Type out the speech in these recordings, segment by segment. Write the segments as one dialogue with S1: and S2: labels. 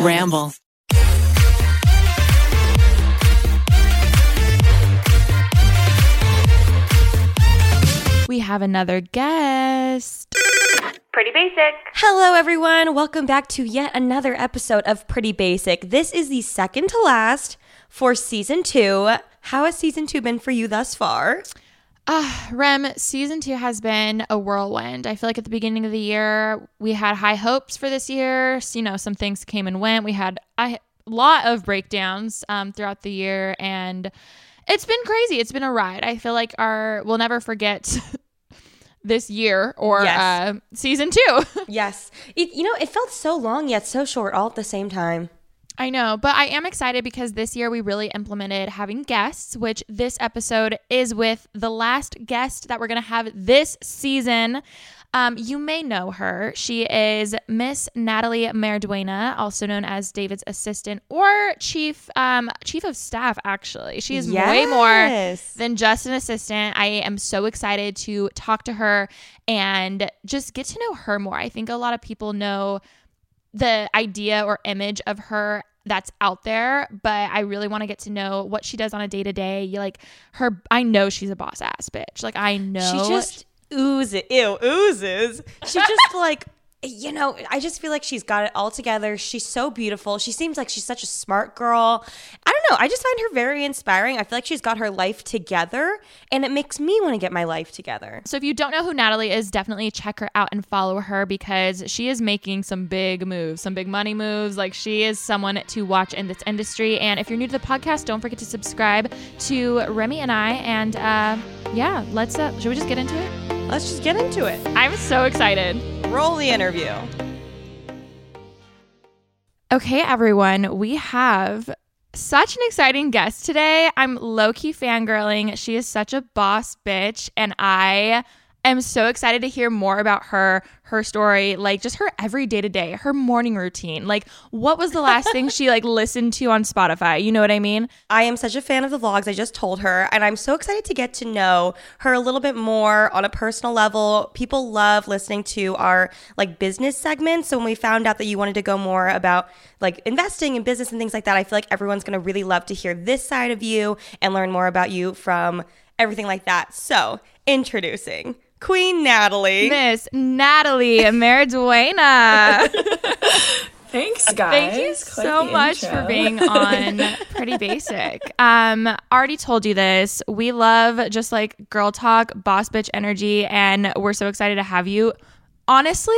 S1: Ramble.
S2: We have another guest.
S3: Pretty basic.
S4: Hello, everyone. Welcome back to yet another episode of Pretty Basic. This is the second to last for season two. How has season two been for you thus far?
S2: Uh, Rem, season two has been a whirlwind. I feel like at the beginning of the year, we had high hopes for this year. So, you know, some things came and went. We had a lot of breakdowns um, throughout the year, and it's been crazy. It's been a ride. I feel like our we'll never forget this year or
S4: Yes.
S2: uh, season two.
S4: Yes. It, you know, it felt so long yet so short all at the same time.
S2: I know, but I am excited because this year we really implemented having guests, which this episode is with the last guest that we're going to have this season. Um, you may know her. She is Miss Natalie Mariduena, also known as David's assistant or chief um, chief of staff. Actually, she is way more than just an assistant. I am so excited to talk to her and just get to know her more. I think a lot of people know the idea or image of her that's out there, but I really want to get to know what she does on a day to day. Like her, I know she's a boss ass bitch. Like I know
S4: She just oozes. Ew, oozes. She just like, you know, I just feel like she's got it all together. She's so beautiful. She seems like she's such a smart girl. I don't know. I just find her very inspiring. I feel like she's got her life together, and it makes me want to get my life together.
S2: So if you don't know who Natalie is, definitely check her out and follow her because she is making some big moves, some big money moves. Like she is someone to watch in this industry. And if you're new to the podcast, don't forget to subscribe to Remi and I. And uh, yeah, let's. Uh, should we just get into it?
S4: Let's just get into it.
S2: I'm so excited.
S4: Roll the interview.
S2: Okay, everyone, we have such an exciting guest today. I'm low key fangirling. She is such a boss bitch, and I am so excited to hear more about her, her story, like just her every day to day, her morning routine. Like, what was the last thing she like listened to on Spotify? You know what I mean?
S4: I am such a fan of the vlogs. I just told her, and I'm so excited to get to know her a little bit more on a personal level. People love listening to our like business segments. So when we found out that you wanted to go more about like investing in business and things like that, I feel like everyone's gonna really love to hear this side of you and learn more about you from everything like that. So introducing Queen Natalie.
S2: Miss Natalie Mariduena.
S5: Thanks, guys.
S2: Thank you
S5: Quite
S2: so much
S5: intro.
S2: for being on Pretty Basic. Um, already told you this. We love just like girl talk, boss bitch energy, and we're so excited to have you. Honestly,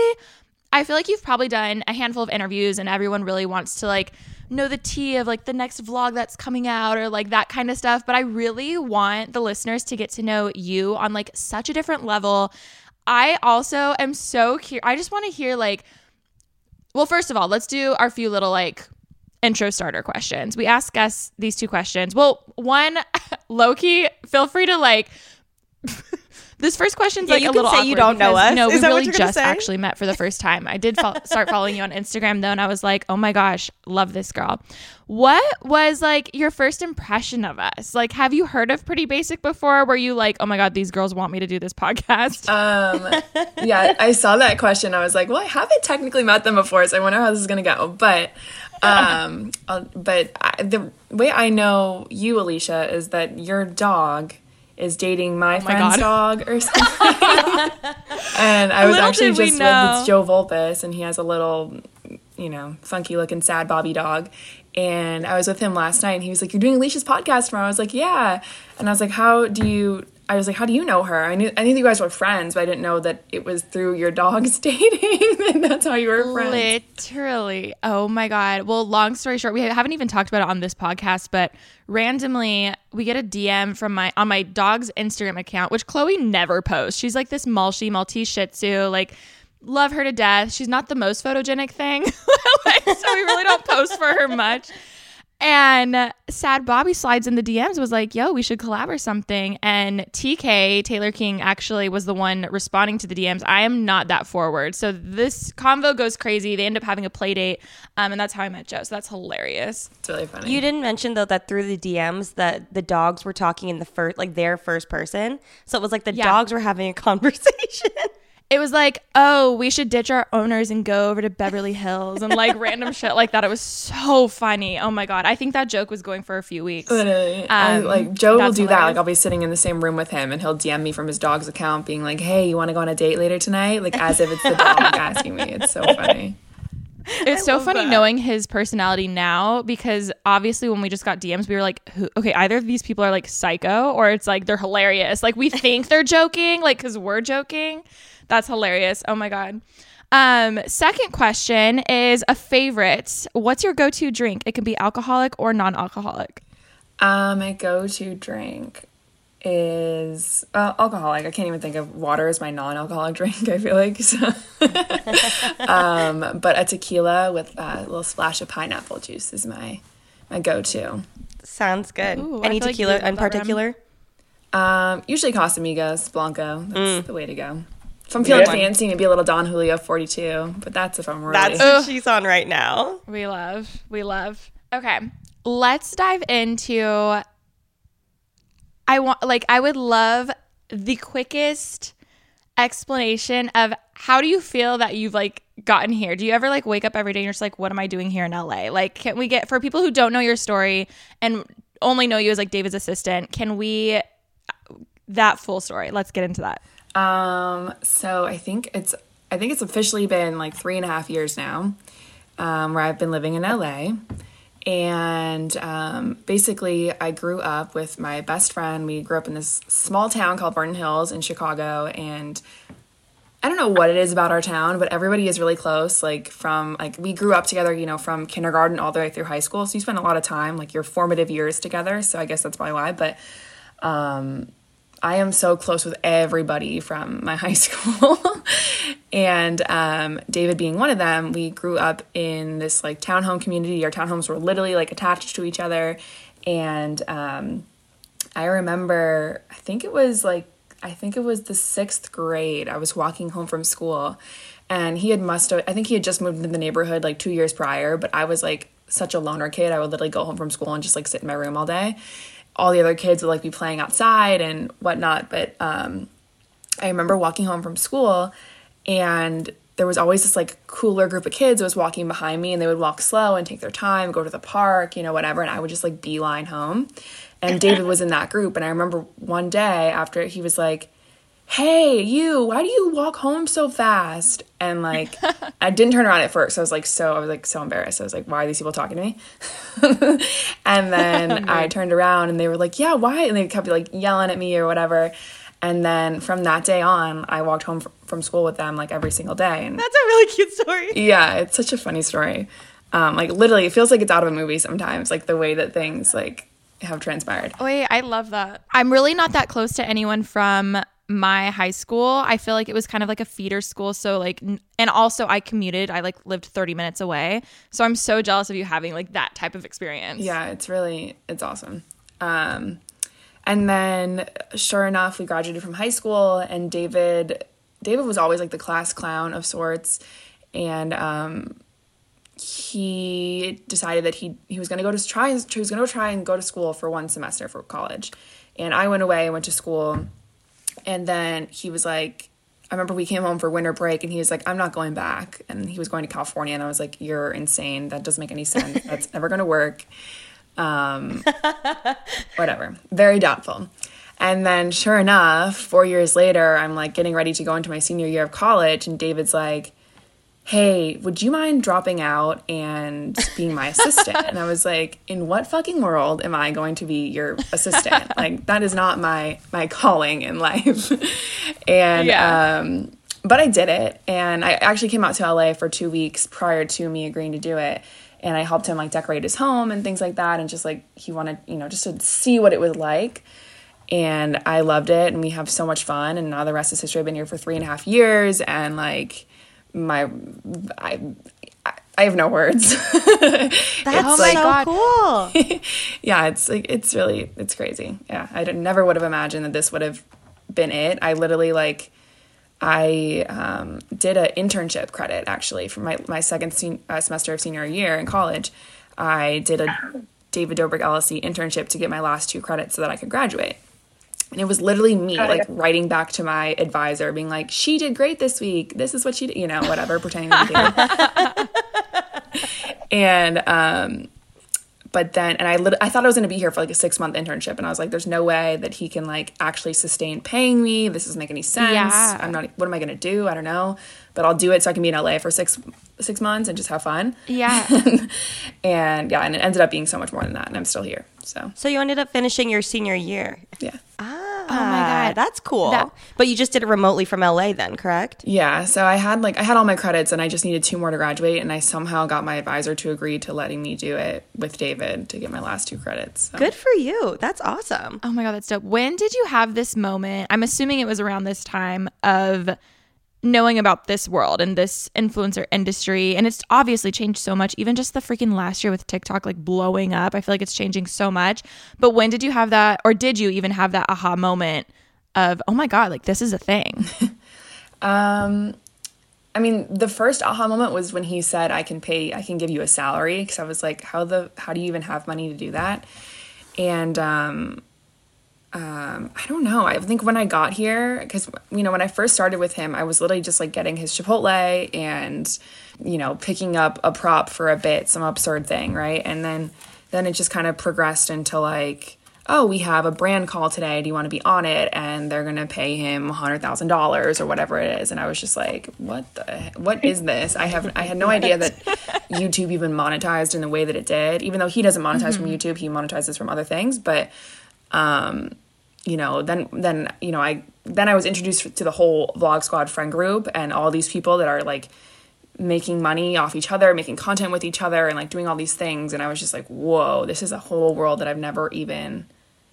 S2: I feel like you've probably done a handful of interviews, and everyone really wants to like know the tea of like the next vlog that's coming out or like that kind of stuff. But I really want the listeners to get to know you on like such a different level. I also am so curious. I just want to hear like well, first of all, let's do our few little like intro starter questions. We ask us these two questions. Well, one, Loki, feel free to like. this first question's
S4: Yeah,
S2: like
S4: you
S2: a
S4: can
S2: little
S4: say you
S2: awkward
S4: don't know us.
S2: No,
S4: Is
S2: we really just
S4: say?
S2: actually met for the first time. I did fo- start following you on Instagram though, and I was like, oh my gosh, love this girl. What was like your first impression of us? Like, have you heard of Pretty Basic before? Were you like, oh my god, these girls want me to do this podcast?
S5: Um, yeah, I saw that question. I was like, well, I haven't technically met them before, so I wonder how this is gonna go. But, um, but I, the way I know you, Alisha, is that your dog is dating my oh
S2: my
S5: friend's
S2: God.
S5: dog or something. and I was actually just
S2: know.
S5: with it's Joe Vulpis, and he has a little, you know, funky looking sad Bobby dog. And I was with him last night, and he was like, "You're doing Alisha's podcast tomorrow." I was like, "Yeah," and I was like, "How do you?" I was like, "How do you know her?" I knew I knew you guys were friends, but I didn't know that it was through your dog's dating, that's how you were friends.
S2: Literally. Oh my God. Well, long story short, we haven't even talked about it on this podcast, but randomly we get a DM from my on my dog's Instagram account, which Chloe never posts. She's like this Malshi Maltese Shih Tzu, like love her to death. She's not the most photogenic thing, like, so we really don't post for her much. And Sad Bobby slides in the DMs was like, yo, we should collab or something. And TK, Taylor King, actually was the one responding to the DMs. I am not that forward. So this convo goes crazy. They end up having a play date. Um, and that's how I met Joe. So that's hilarious.
S5: It's really funny.
S4: You didn't mention though that through the DMs that the dogs were talking in the first, like their first person. So it was like the
S2: Yeah.
S4: dogs were having a conversation.
S2: It was like, oh, we should ditch our owners and go over to Beverly Hills and like random shit like that. It was so funny. Oh my god, I think that joke was going for a few weeks.
S5: Literally. I,
S2: Um,
S5: like Joe will
S2: that's
S5: do that. Like I'll be sitting in the same room with him and he'll DM me from his dog's account being like, Hey, you wanna go on a date later tonight? Like as if it's the dog asking me. It's so funny.
S2: It's so funny knowing his personality now because obviously when we just got DMs, we were like, Who, okay, either of these people are like psycho or it's like they're hilarious. Like we think they're joking, like because we're joking. That's hilarious. Oh my god. Um, second question is a favorite. What's your go-to drink? It can be alcoholic or non-alcoholic.
S5: Um, my go to drink is uh, alcoholic. I can't even think of water as my non alcoholic drink, I feel like. So. um, but a tequila with uh, a little splash of pineapple juice is my my go to.
S4: Sounds good.
S2: Ooh, I
S4: Any
S2: feel like
S4: tequila in particular?
S5: Um, usually Casamigos, Blanco. That's the way to go. If I'm feeling
S4: Good one.
S5: fancy, maybe a little Don Julio 42, but that's if I'm really.
S4: That's what she's on right now.
S2: We love. We love. Okay. Let's dive into I want like I would love the quickest explanation of how do you feel that you've like gotten here? Do you ever like wake up every day and you're just like what am I doing here in LA? Like can we get for people who don't know your story and only know you as like David's assistant, can we that full story? Let's get into that.
S5: Um, so I think it's I think it's officially been like three and a half years now, um, where I've been living in LA. And um, basically, I grew up with my best friend. We grew up in this small town called Vernon Hills in Chicago, and I don't know what it is about our town, but everybody is really close. Like from like we grew up together, you know, from kindergarten all the way through high school. So you spend a lot of time, like your formative years together. So I guess that's probably why. But um, I am so close with everybody from my high school. and um, David being one of them, we grew up in this like townhome community. Our townhomes were literally like attached to each other. And um, I remember, I think it was like, I think it was the sixth grade. I was walking home from school and he had must have, I think he had just moved into the neighborhood like two years prior, but I was like such a loner kid. I would literally go home from school and just like sit in my room all day. All the other kids would like be playing outside and whatnot. But um, I remember walking home from school and there was always this like cooler group of kids that was walking behind me and they would walk slow and take their time, go to the park, you know, whatever. And I would just like beeline home. And David was in that group. And I remember one day after he was like, Hey, you, why do you walk home so fast? And like, I didn't turn around at first. I was like, so, I was like, so embarrassed. I was like, why are these people talking to me? and then I turned around and they were like, yeah, why? And they kept like yelling at me or whatever. And then from that day on, I walked home fr- from school with them like every single day. And
S4: That's a really cute story.
S5: yeah, it's such a funny story. Um, like literally, it feels like it's out of a movie sometimes. Like the way that things like have transpired.
S2: Wait, I love that. I'm really not that close to anyone from my high school. I feel like it was kind of like a feeder school. So, like, and also I commuted, I like lived 30 minutes away. So, I'm so jealous of you having like that type of experience.
S5: Yeah, it's really it's awesome. Um, and then sure enough, we graduated from high school, and David David was always like the class clown of sorts, and um, he decided that he he was going to go to try he was going to try and go to school for one semester for college, and I went away and went to school, and then he was like. I remember we came home for winter break and he was like, I'm not going back. And he was going to California. And I was like, You're insane. That doesn't make any sense. That's never going to work. Um, whatever. Very doubtful. And then, sure enough, four years later, I'm like getting ready to go into my senior year of college. And David's like, Hey, would you mind dropping out and being my assistant? and I was like, In what fucking world am I going to be your assistant? like, that is not my my calling in life. and
S2: Yeah.
S5: um, but I did it, and I actually came out to LA for two weeks prior to me agreeing to do it. And I helped him like decorate his home and things like that, and just like he wanted, you know, just to see what it was like. And I loved it, and we have so much fun. And now the rest is history. I've been here for three and a half years, and like my, I, I- have no words.
S4: That's
S2: Oh my
S4: so cool.
S5: yeah, it's like it's really it's crazy. Yeah, I never would have imagined that this would have been it. I literally like I um, did an internship credit actually for my my second sen- uh, semester of senior year in college. I did a David Dobrik LLC internship to get my last two credits so that I could graduate. And it was literally me like writing back to my advisor, being like, "She did great this week. This is what she did," you know, whatever, pretending to be and um, but then and I lit- I thought I was going to be here for like a 6 month internship and I was like there's no way that he can like actually sustain paying me. This doesn't make any sense.
S2: Yeah.
S5: I'm not what am I going to do? I don't know. But I'll do it so I can be in LA for 6 6 months and just have fun.
S2: Yeah.
S5: and yeah, and it ended up being so much more than that and I'm still here. So,
S4: So you ended up finishing your senior year.
S5: yeah.
S4: Ah,
S2: Oh my uh, God.
S4: that's cool.
S2: That-
S4: but you just did it remotely from LA then, correct?
S5: Yeah, so I had like I had all my credits and I just needed two more to graduate and I somehow got my advisor to agree to letting me do it with David to get my last two credits. So.
S4: Good for you. That's awesome.
S2: Oh my god, that's dope. When did you have this moment? I'm assuming it was around this time of knowing about this world and this influencer industry and it's obviously changed so much even just the freaking last year with TikTok like blowing up. I feel like it's changing so much. But when did you have that or did you even have that aha moment of, "Oh my god, like this is a thing."
S5: Um I mean, the first aha moment was when he said I can pay I can give you a salary because I was like how the how do you even have money to do that? And um um, I don't know. I think when I got here, because you know, when I first started with him, I was literally just like getting his Chipotle and you know picking up a prop for a bit, some absurd thing, right? And then then it just kind of progressed into like, oh, we have a brand call today. Do you want to be on it? And they're gonna pay him hundred thousand dollars or whatever it is. And I was just like, what the what is this? I have I had no idea that YouTube even monetized in the way that it did. Even though he doesn't monetize from YouTube, he monetizes from other things, but um you know then then you know i then i was introduced to the whole vlog squad friend group and all these people that are like making money off each other making content with each other and like doing all these things and i was just like whoa this is a whole world that i've never even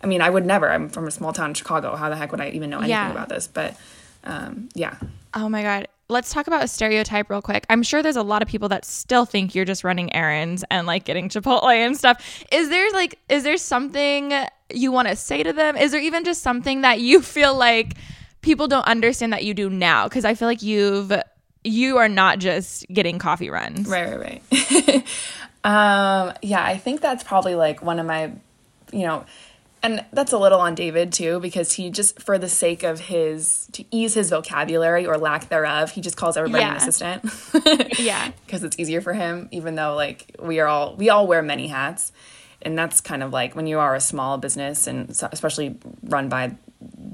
S5: i mean i would never i'm from a small town in chicago how the heck would i even know anything
S2: Yeah.
S5: about this but um yeah
S2: Oh my God. Let's talk about a stereotype real quick. I'm sure there's a lot of people that still think you're just running errands and like getting Chipotle and stuff. Is there like, is there something you want to say to them? Is there even just something that you feel like people don't understand that you do now? Because I feel like you've, you are not just getting coffee runs.
S5: Right, right, right. um, yeah, I think that's probably like one of my, you know, and that's a little on David too, because he just, for the sake of his, to ease his vocabulary or lack thereof, he just calls everybody an assistant.
S2: Yeah.
S5: Because it's easier for him, even though like we are all, we all wear many hats. And that's kind of like when you are a small business and especially run by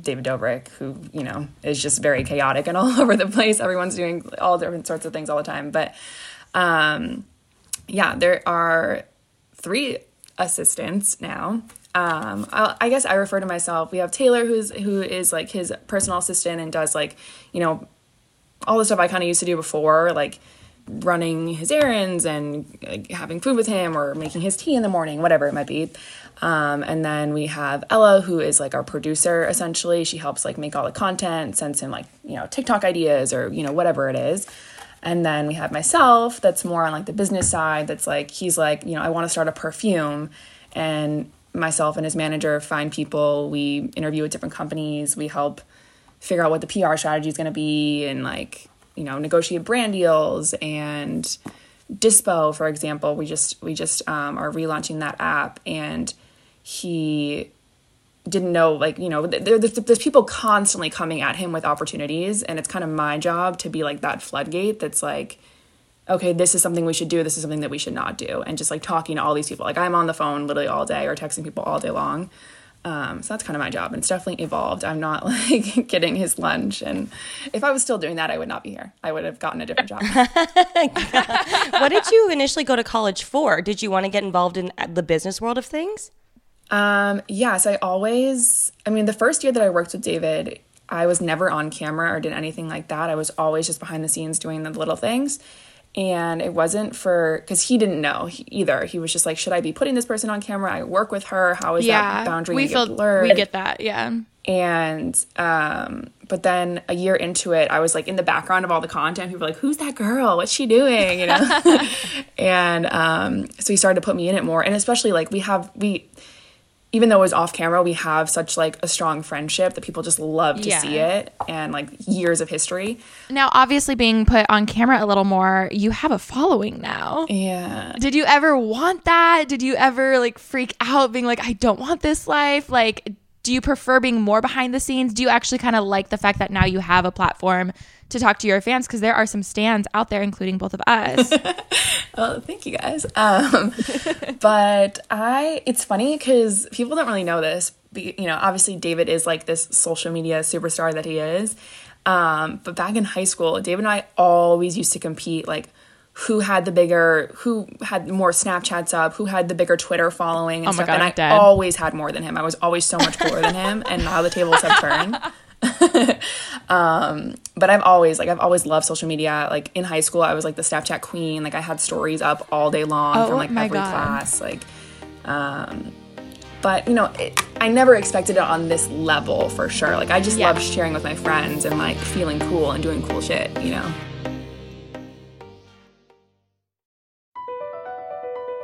S5: David Dobrik, who, you know, is just very chaotic and all over the place. Everyone's doing all different sorts of things all the time. But, um, yeah, there are three assistants now. Um, I, I guess I refer to myself. We have Taylor, who's who is like his personal assistant and does like, you know, all the stuff I kind of used to do before, like running his errands and like, having food with him or making his tea in the morning, whatever it might be. Um, and then we have Ella, who is like our producer essentially. She helps like make all the content, sends him like, you know, TikTok ideas or, you know, whatever it is. And then we have myself, that's more on like the business side. That's like, he's like, you know, I want to start a perfume. And myself and his manager find people. We interview with different companies. We help figure out what the PR strategy is going to be and like, you know, negotiate brand deals and Dispo, for example, we just we just um, are relaunching that app, and he didn't know like you know there, there's, there's people constantly coming at him with opportunities, and it's kind of my job to be like that floodgate that's like, okay, this is something we should do, this is something that we should not do, and just like talking to all these people. Like I'm on the phone literally all day or texting people all day long. Um, so that's kind of my job, and it's definitely evolved. I'm not like getting his lunch, and if I was still doing that, I would not be here. I would have gotten a different job.
S4: what did you initially go to college for? Did you want to get involved in the business world of things?
S5: Um, yes, I always, I mean, the first year that I worked with David, I was never on camera or did anything like that. I was always just behind the scenes doing the little things. And it wasn't for, because he didn't know either. He was just like, should I be putting this person on camera? I work with her. How is
S2: Yeah.
S5: that boundary
S2: we feel
S5: get blurred?
S2: we get that. Yeah.
S5: and um but then a year into it i was like in the background of all the content people were like who's that girl what's she doing you know and um so he started to put me in it more and especially like we have we even though it was off camera we have such like a strong friendship that people just love to
S2: Yeah.
S5: see it and like years of history
S2: Now, obviously, being put on camera a little more, you have a following now.
S5: yeah
S2: Did you ever want that? Did you ever like freak out being like, I don't want this life? Like, Do you prefer being more behind the scenes? Do you actually kind of like the fact that now you have a platform to talk to your fans? Because there are some stands out there, including both of us.
S5: well, thank you guys. Um, but I, it's funny because people don't really know this. You know, obviously David is like this social media superstar that he is. Um, but back in high school, David and I always used to compete like who had the bigger, who had more Snapchats up, who had the bigger Twitter following and
S2: Oh my
S5: stuff.
S2: God,
S5: and
S2: I'm dead.
S5: always had more than him. I was always so much cooler than him. And now the tables have turned. um, but I've always like I've always loved social media. Like in high school, I was like the Snapchat queen. Like I had stories up all day long
S2: Oh
S5: from like every
S2: God.
S5: class. Like, um, but you know, it, I never expected it on this level for sure. Like I just
S2: Yeah.
S5: love sharing with my friends and like feeling cool and doing cool shit. You know.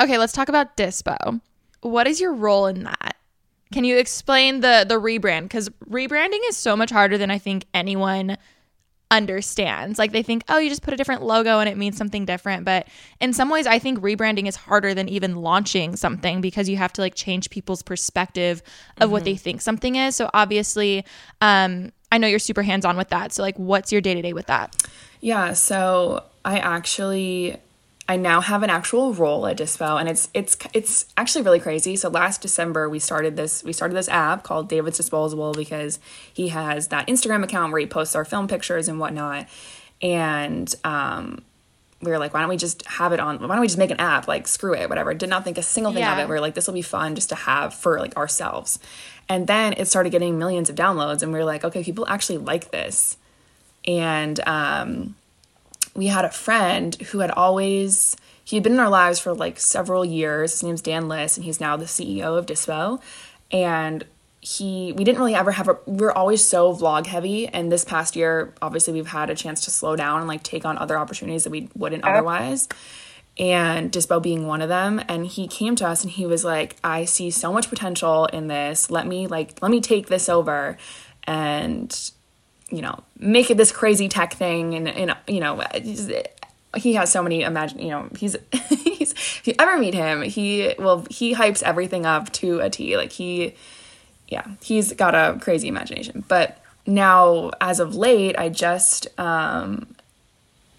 S2: Okay, let's talk about Dispo. What is your role in that? Can you explain the the rebrand? Because rebranding is so much harder than I think anyone understands. Like they think, oh, you just put a different logo and it means something different. But in some ways, I think rebranding is harder than even launching something because you have to like change people's perspective of what they think something is. So obviously, um, I know you're super hands on with that. So like, what's your day to day with that?
S5: Yeah, so I actually I now have an actual role at Dispo and it's it's it's actually really crazy. So last December we started this we started this app called David's Disposable because he has that Instagram account where he posts our film pictures and whatnot. And um we were like, why don't we just have it on? Why don't we just make an app? Like, screw it, whatever. Did not think a single thing of it. We were like, this will be fun just to have for like ourselves. And then it started getting millions of downloads, and we were like, okay, people actually like this. And um, we had a friend who had always he had been in our lives for like several years. His name's Dan Liss, and he's now the CEO of Dispo. And he we didn't really ever have a we are always so vlog heavy. And this past year obviously we've had a chance to slow down and like take on other opportunities that we wouldn't otherwise. And Dispo being one of them. And he came to us and he was like I see so much potential in this. Let me like let me take this over. And you know make it this crazy tech thing and and you know he has so many imagine you know he's he's if you ever meet him he well he hypes everything up to a T like he yeah he's got a crazy imagination but now as of late I just um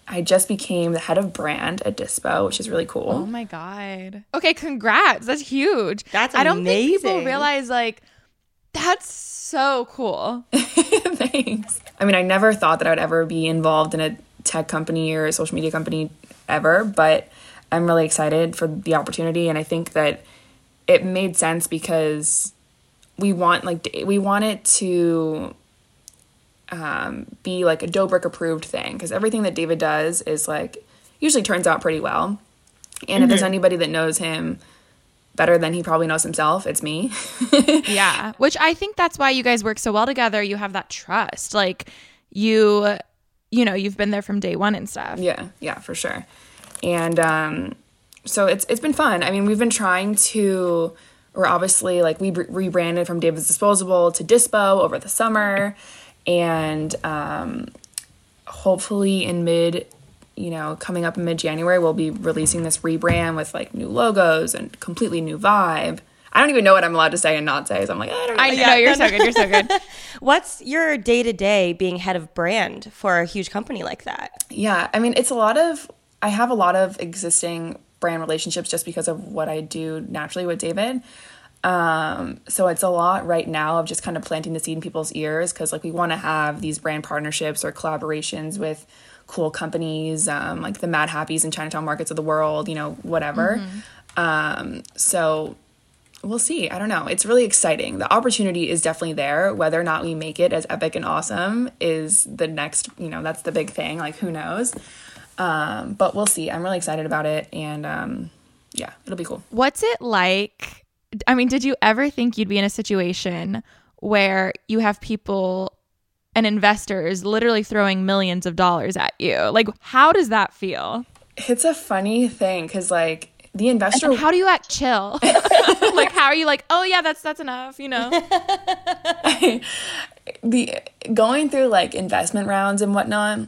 S5: I just became the head of brand at Dispo which is really cool
S2: Oh my god. Okay, congrats. That's huge.
S4: That's
S2: I don't think people realize like that's so cool.
S5: Thanks. I mean, I never thought that I would ever be involved in a tech company or a social media company ever, but I'm really excited for the opportunity and I think that it made sense because we want like we want it to um, be like a Dobrik approved thing because everything that David does is like usually turns out pretty well. And if there's anybody that knows him better than he probably knows himself, it's me.
S2: Yeah. Which I think that's why you guys work so well together. You have that trust. Like you you know, you've been there from day 1 and stuff.
S5: Yeah, yeah, for sure. And um, so it's it's been fun. I mean, we've been trying to. We're obviously like we re- rebranded from David's Disposable to Dispo over the summer, and um, hopefully in mid, you know, coming up in mid January, we'll be releasing this rebrand with like new logos and completely new vibe. I don't even know what I'm allowed to say and not say. So I'm like, I don't know.
S2: I know you're so good. You're so good.
S4: What's your day to day being head of brand for a huge company like that?
S5: Yeah, I mean, it's a lot of, I have a lot of existing brand relationships just because of what I do naturally with David. Um, so it's a lot right now of just kind of planting the seed in people's ears because like we want to have these brand partnerships or collaborations with cool companies, um, like the Mad Happies and Chinatown markets of the world, you know, whatever. Um, so we'll see. I don't know. It's really exciting. The opportunity is definitely there. Whether or not we make it as epic and awesome is the next, you know, that's the big thing. Like, who knows? Um, but we'll see. I'm really excited about it. And um, yeah, it'll be cool.
S2: What's it like? I mean, did you ever think you'd be in a situation where you have people and investors literally throwing millions of dollars at you? Like, how does that feel?
S5: It's a funny thing because, like, the investor.
S2: How do you act chill? like, how are you like, oh, yeah, that's that's enough, you know?
S5: the going through like investment rounds and whatnot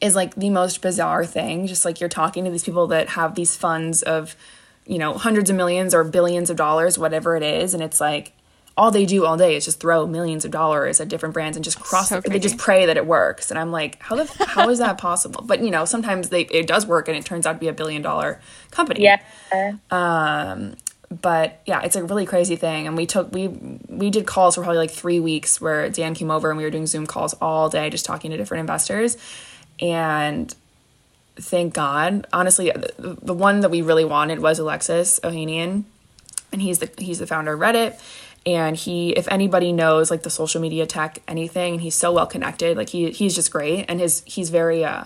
S5: is like the most bizarre thing. Just like you're talking to these people that have these funds of, you know, hundreds of millions or billions of dollars, whatever it is, and it's like all they do all day is just throw millions of dollars at different brands and just cross.
S2: So
S5: they just pray that it works, and I'm like, how the how is that possible? But you know, sometimes they it does work, and it turns out to be a billion dollar company.
S6: Yeah.
S5: Um, but yeah, it's a really crazy thing. And we took we we did calls for probably like three weeks where Dan came over and we were doing Zoom calls all day, just talking to different investors. And thank God, honestly, the, the one that we really wanted was Alexis Ohanian, and he's the he's the founder of Reddit. And he, if anybody knows like the social media tech, anything, and he's so well connected, like he he's just great, and his he's very uh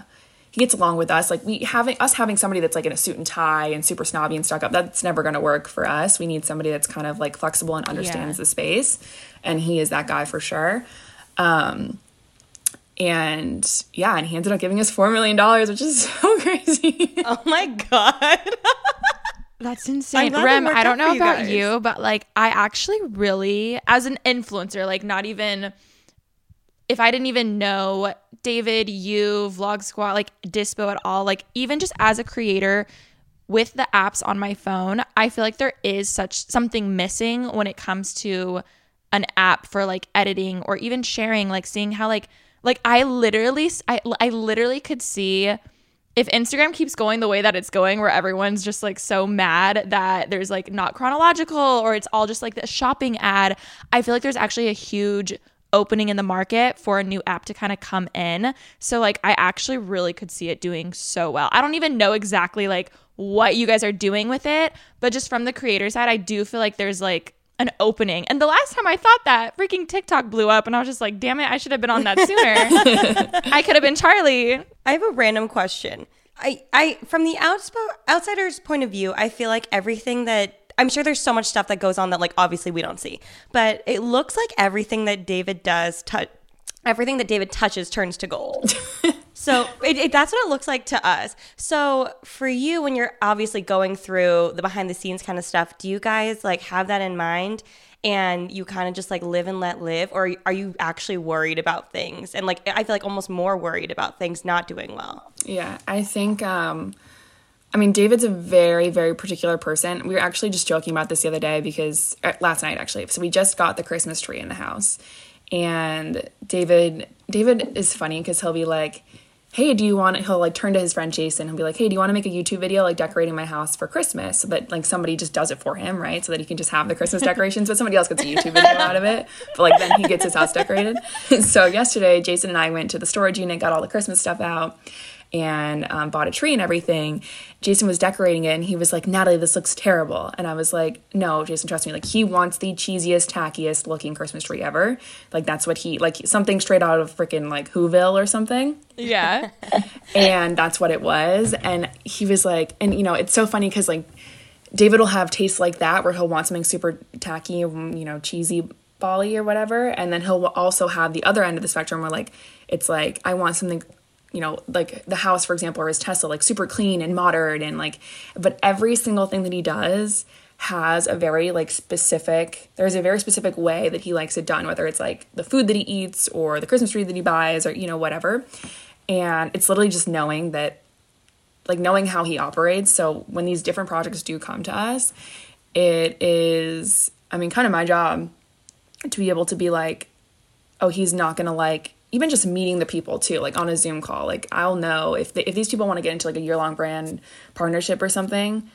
S5: he gets along with us. Like we having us having somebody that's like in a suit and tie and super snobby and stuck up, that's never gonna work for us. We need somebody that's kind of like flexible and understands
S2: Yeah.
S5: the space. And he is that guy for sure. Um and yeah, and he ended up giving us four million dollars, which is so crazy.
S4: Oh my god.
S2: That's insane. Rem, I don't know
S4: you
S2: about
S4: guys.
S2: you, but like I actually really as an influencer, like not even if I didn't even know David, you, Vlog Squad, like Dispo at all, like even just as a creator with the apps on my phone, I feel like there is such something missing when it comes to an app for like editing or even sharing, like seeing how like like I literally I I literally could see if Instagram keeps going the way that it's going, where everyone's just like so mad that there's like not chronological or it's all just like the shopping ad, I feel like there's actually a huge opening in the market for a new app to kind of come in. So like I actually really could see it doing so well. I don't even know exactly like what you guys are doing with it, but just from the creator side, I do feel like there's like an opening. And the last time I thought that, freaking TikTok blew up and I was just like, damn it, I should have been on that sooner. I could have been Charli.
S4: I have a random question. I, I from the outspo- outsider's point of view, I feel like everything that I'm sure there's so much stuff that goes on that like obviously we don't see, but it looks like everything that David does, tou- everything that David touches turns to gold. so it, it, that's what it looks like to us. So for you, when you're obviously going through the behind the scenes kind of stuff, do you guys like have that in mind? And you kind of just like live and let live, or are you actually worried about things? And like, I feel like almost more worried about things not doing well.
S5: Yeah, I think um I mean David's a very very particular person. We were actually just joking about this the other day because uh, last night actually. So we just got the Christmas tree in the house. And David David is funny cuz he'll be like, "Hey, do you want he'll like turn to his friend Jason. He'll be like, "Hey, do you want to make a YouTube video like decorating my house for Christmas?" So that like somebody just does it for him, right? So that he can just have the Christmas decorations, but somebody else gets a YouTube video out of it. But like then he gets his house decorated. so yesterday Jason and I went to the storage unit, got all the Christmas stuff out and um, bought a tree and everything. Jason was decorating it and he was like, Natalie, this looks terrible. And I was like, no, Jason, trust me. Like, he wants the cheesiest, tackiest looking Christmas tree ever. Like, that's what he, like, something straight out of freaking like Whoville or something
S2: Yeah.
S5: and that's what it was and he was like and you know it's so funny because like david will have tastes like that where he'll want something super tacky you know cheesy bally or whatever and then he'll also have the other end of the spectrum where like it's like i want something you know like the house for example or his tesla like super clean and modern and like but every single thing that he does has a very like specific there's a very specific way that he likes it done whether it's like the food that he eats or the christmas tree that he buys or you know whatever. And it's literally just knowing that like knowing how he operates. So when these different projects do come to us it is i mean kind of my job to be able to be like oh he's not gonna like even just meeting the people too like on a zoom call like i'll know if they, if these people want to get into like a year long brand partnership or something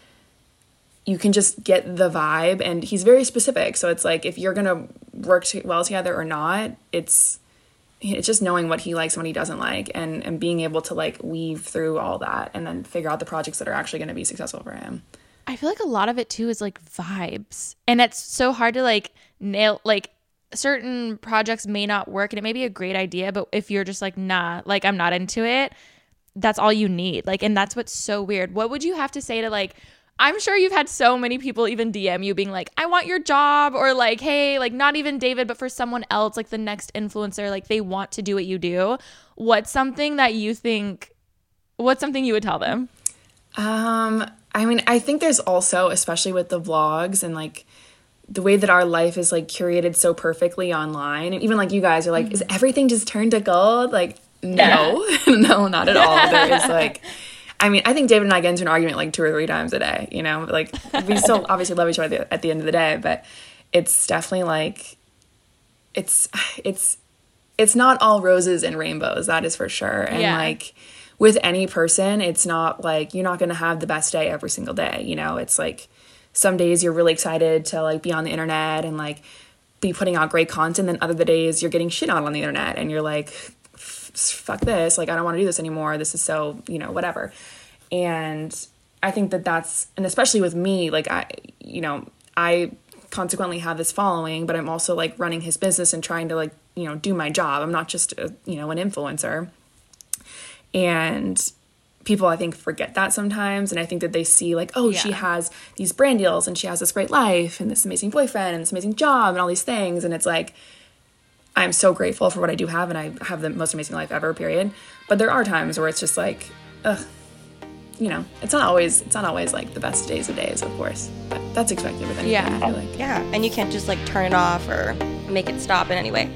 S5: you can just get the vibe and he's very specific so it's like if you're gonna work well together or not it's it's just knowing what he likes and what he doesn't like and and being able to like weave through all that and then figure out the projects that are actually going to be successful for him
S2: I feel like a lot of it too is like vibes. And it's so hard to like nail like certain projects may not work and it may be a great idea, but if you're just like, nah, like I'm not into it, that's all you need. Like, and that's what's so weird. What would you have to say to like I'm sure you've had so many people even DM you being like, I want your job, or like, hey, like not even David, but for someone else, like the next influencer, like they want to do what you do. What's something that you think, what's something you would tell them?
S5: Um, I mean, I think there's also, especially with the vlogs and like the way that our life is like curated so perfectly online, and even like you guys are like, is mm-hmm. everything just turned to gold? Like, no, no, not at all. There is like, I mean, I think David and I get into an argument like two or three times a day. You know, like we still obviously love each other at the end of the day, but it's definitely like, it's it's it's not all roses and rainbows. That is for sure, and
S2: Yeah.
S5: like with any person, it's not like you're not going to have the best day every single day. You know, it's like some days you're really excited to like be on the internet and like be putting out great content. Then other the days you're getting shit on on the internet and you're like, fuck this. Like, I don't want to do this anymore. This is so, you know, whatever. And I think that that's, and especially with me, like, I, you know, I consequently have this following, but I'm also like running his business and trying to like, you know, do my job. I'm not just, a, you know, an influencer and people i think forget that sometimes. And i think that they see like oh she has these brand deals and she has this great life and this amazing boyfriend and this amazing job and all these things. And it's like i'm so grateful for what i do have and i have the most amazing life ever period. But there are times where it's just like ugh you know it's not always it's not always like the best days of days of course. But that's expected with anything
S2: Yeah.
S5: i feel like.
S4: Yeah, and you can't just like turn it off or make it stop in any way.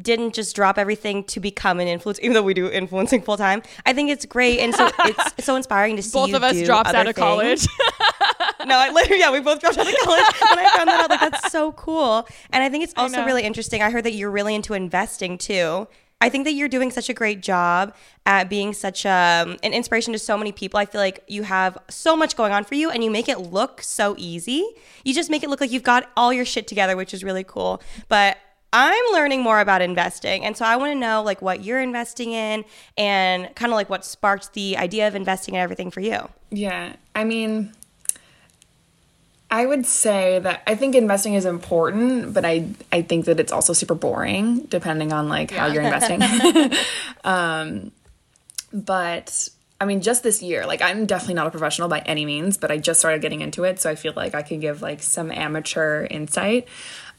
S4: didn't just drop everything to become an influencer, even though we do influencing full time. I think it's great and so it's so inspiring to see
S2: Both of us dropped out of college.
S4: no, I literally, yeah, we both dropped out of college. When I found that out, like that's so cool. And I think it's also really interesting. I heard that you're really into investing too. I think that you're doing such a great job at being such a, an inspiration to so many people. I feel like you have so much going on for you and you make it look so easy. You just make it look like you've got all your shit together, which is really cool. But I'm learning more about investing. And so I want to know like what you're investing in and kind of like what sparked the idea of investing and everything for you.
S5: Yeah, I mean, I would say that I think investing is important, but I I think that it's also super boring depending on like how you're investing. um, but I mean, just this year, like I'm definitely not a professional by any means, but I just started getting into it, so I feel like I can give like some amateur insight.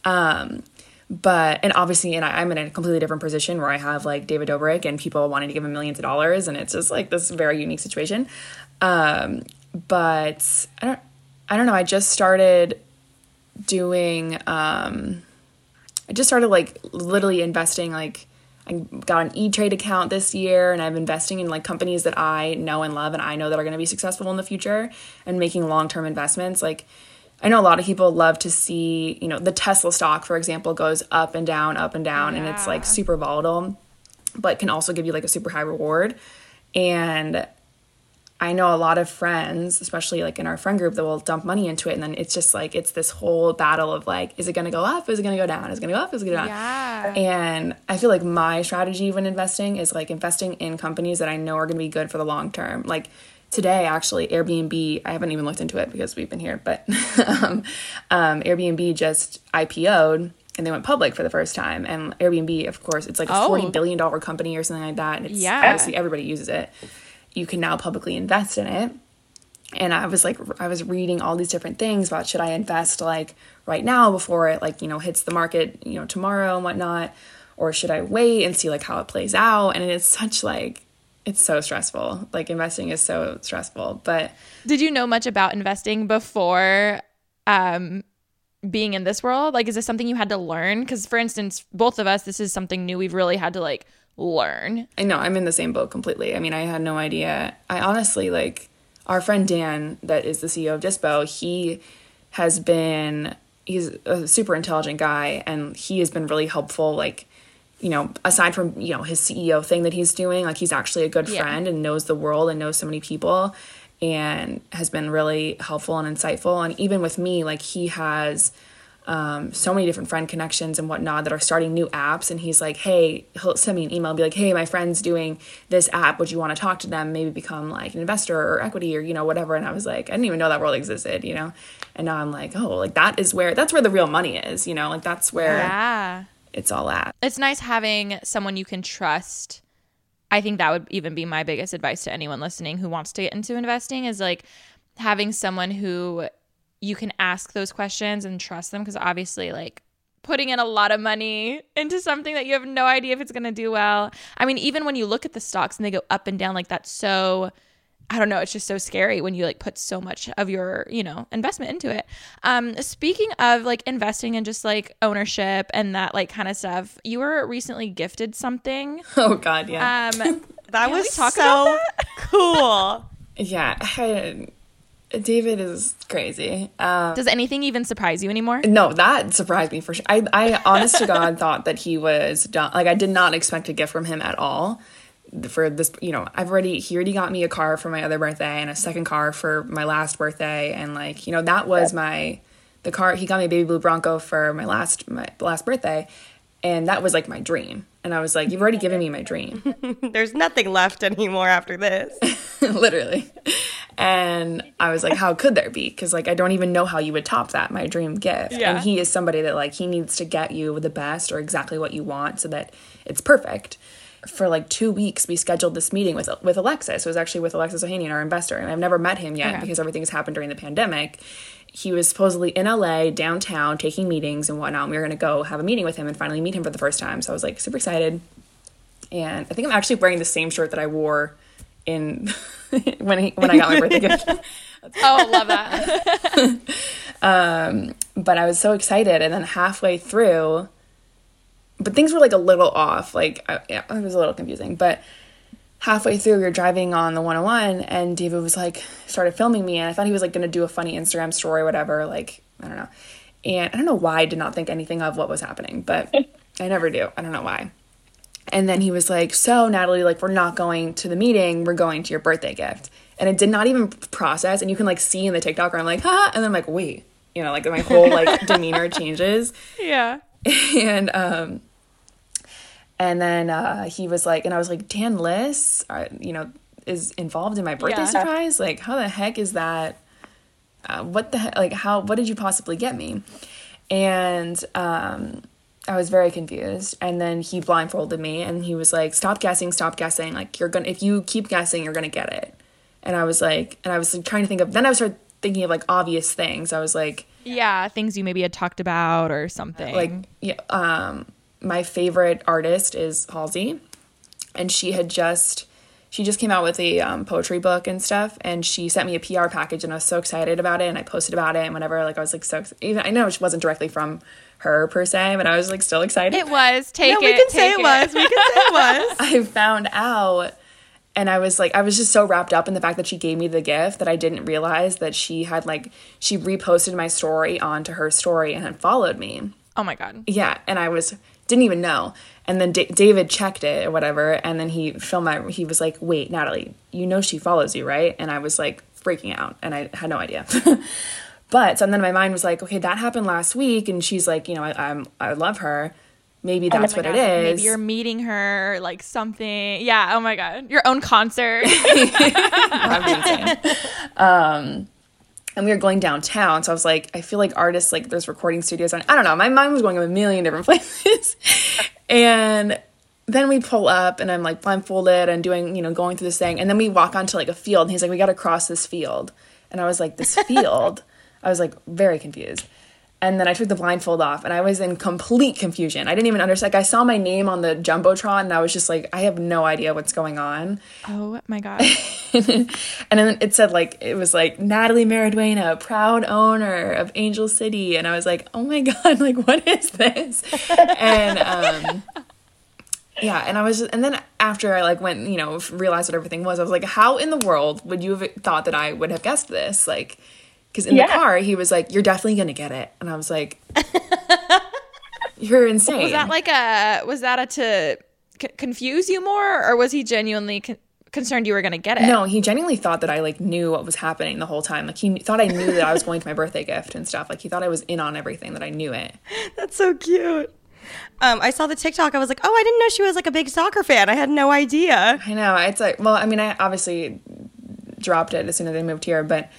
S5: Um, but and obviously, and I, I'm in a completely different position where I have like David Dobrik and people wanting to give him millions of dollars, and it's just like this very unique situation. Um, but I don't, I don't know. I just started doing. Um, I just started like literally investing. Like I got an E Trade account this year, and I'm investing in like companies that I know and love, and I know that are going to be successful in the future, and making long term investments. Like I know a lot of people love to see, you know, the Tesla stock, for example, goes up and down, up and down, and it's like super volatile, but can also give you like a super high reward. And I know a lot of friends, especially like in our friend group, that will dump money into it, and then it's just like it's this whole battle of like, is it going to go up? Is it going to go down? Is it going to go up? Is it going to go down?
S2: Yeah.
S5: And I feel like my strategy when investing is like investing in companies that I know are going to be good for the long term. Like today actually Airbnb, I haven't even looked into it because we've been here, but um, um, Airbnb just IPO'd and they went public for the first time. And Airbnb, of course, it's like a
S2: Oh.
S5: $40 billion company or something like that. And it's
S2: Yeah.
S5: obviously everybody uses it. You can now publicly invest in it and i was like i was reading all these different things about should i invest like right now before it like you know hits the market you know tomorrow and whatnot or should i wait and see like how it plays out and it's such like it's so stressful like investing is so stressful but
S2: Did you know much about investing before um, being in this world? Like, is this something you had to learn? Because, for instance, both of us, this is something new we've really had to like learn.
S5: I know I'm in the same boat completely. I mean, I had no idea. I honestly like our friend Dan, that is the CEO of Dispo. He has been he's a super intelligent guy, and he has been really helpful. Like, you know, aside from you know his CEO thing that he's doing, like he's actually a good
S2: Yeah.
S5: friend and knows the world and knows so many people, and has been really helpful and insightful. And even with me, like he has um, so many different friend connections and whatnot that are starting new apps. And he's like, hey, he'll send me an email and be like, hey, my friend's doing this app. Would you want to talk to them? Maybe become like an investor or equity or, you know, whatever. And I was like, I didn't even know that world existed, you know? And now I'm like, oh, like that is where, that's where the real money is, you know? Like that's where
S2: Yeah.
S5: It's all at.
S2: It's nice having someone you can trust. I think that would even be my biggest advice to anyone listening who wants to get into investing is like having someone who you can ask those questions and trust them because obviously like putting in a lot of money into something that you have no idea if it's going to do well. I mean, even when you look at the stocks and they go up and down like that's so I don't know, it's just so scary when you like put so much of your, you know, investment into it. Um speaking of like investing and just like ownership and that like kind of stuff, you were recently gifted something.
S5: Oh, God, yeah.
S2: Um
S4: That was so
S2: about
S4: cool.
S5: yeah. I, David is crazy. Um,
S2: does anything even surprise you anymore?
S5: No, that surprised me for sure. I, I honest to God thought that he was done. Like, I did not expect a gift from him at all. For this, you know, I've already, he already got me a car for my other birthday and a second car for my last birthday. And, like, you know, that was my, the car, he got me a baby blue Bronco for my last, my last birthday. And that was like my dream. And I was like, you've already given me my dream.
S4: There's nothing left anymore after this.
S5: literally. And I was like, how could there be? Because like I don't even know how you would top that, my dream gift.
S2: Yeah.
S5: And he is somebody that like he needs to get you the best or exactly what you want so that it's perfect. For like two weeks, we scheduled this meeting with with Alexis. It was actually with Alexis Ohanian, our investor, and I've never met him yet
S2: Okay.
S5: because everything has happened during the pandemic. He was supposedly in LA downtown taking meetings and whatnot. And we were going to go have a meeting with him and finally meet him for the first time. So I was like super excited and I think I'm actually wearing the same shirt that I wore in when he, when I got my birthday gift.
S2: Oh, love that.
S5: Um, but I was so excited, and then halfway through, but things were like a little off. Like I, yeah, it was a little confusing. But halfway through, we were driving on the 101, and David was like started filming me, and I thought he was like gonna do a funny Instagram story, or whatever. Like I don't know, and I don't know why I did not think anything of what was happening, but I never do. I don't know why. And then he was like, So, Natalie, like, we're not going to the meeting, we're going to your birthday gift. And it did not even process. And you can like see in the TikTok where I'm like, ha, and then I'm like, wait, you know, like my whole like demeanor changes.
S2: yeah.
S5: And um and then uh he was like, and I was like, Dan Liss, uh, you know, is involved in my birthday
S2: Yeah.
S5: surprise? Like, how the heck is that? Uh, what the heck? Like, how? What did you possibly get me? And um, I was very confused. And then he blindfolded me, and he was like, "Stop guessing, stop guessing. Like, you're gonna if you keep guessing, you're gonna get it." And I was like, and I was like, trying to think of. Then I started thinking of like obvious things. I was like,
S2: Yeah, things you maybe had talked about or something.
S5: like yeah um my favorite artist is halsey and she had just she just came out with a um, poetry book and stuff and she sent me a pr package and i was so excited about it and i posted about it and whatever like i was like so even i know it wasn't directly from her per se but i was like still excited
S2: it was. Take
S4: no,
S2: it.
S4: we can say
S2: take
S4: it was. We can say it was.
S5: I found out and I was like I was just so wrapped up in the fact that she gave me the gift that I didn't realize that she had like she reposted my story onto her story and had followed me.
S2: Oh my god.
S5: Yeah, and I was didn't even know. And then D- David checked it or whatever, and then he filmed my. He was like, "Wait, Natalie, you know she follows you, right?" And I was like freaking out, and I had no idea. but so then my mind was like, "Okay, that happened last week," and she's like, "You know, I, I'm I love her." maybe that's what it is.
S2: Maybe you're meeting her, like something. Yeah. Oh my god, your own concert.
S5: That'd be insane. Um, and we were going downtown, so I was like, I feel like artists like there's recording studios on. I don't know. My mind was going a million different places, and then we pull up, and I'm like blindfolded and doing, you know, going through this thing, and then we walk onto like a field, and he's like, we got to cross this field, and I was like, this field. I was like very confused. And then I took the blindfold off and I was in complete confusion. I didn't even understand. Like, I saw my name on the Jumbotron and I was just like, I have no idea what's going on.
S2: oh my god.
S5: and then it said, like, it was like Natalie Mariduena, proud owner of Angel City. And I was like, oh my God, like, what is this? and, um, yeah, and I was, just, and then after I like went, you know, realized what everything was, I was like, how in the world would you have thought that I would have guessed this? Like, because in
S7: Yeah.
S5: the car he was like, "You're definitely gonna get it," and I was like, "You're insane."
S2: Was that like a? Was that a to c- confuse you more, or was he genuinely con- concerned you were gonna get it?
S5: no, he genuinely thought that I like knew what was happening the whole time. Like he thought I knew that I was going to my birthday gift and stuff. Like he thought I was in on everything. That I knew it.
S4: That's so cute. Um, I saw the TikTok. I was like, oh, I didn't know she was like a big soccer fan. I had no idea.
S5: I know. It's like, well, I mean, I obviously dropped it as soon as I moved here, but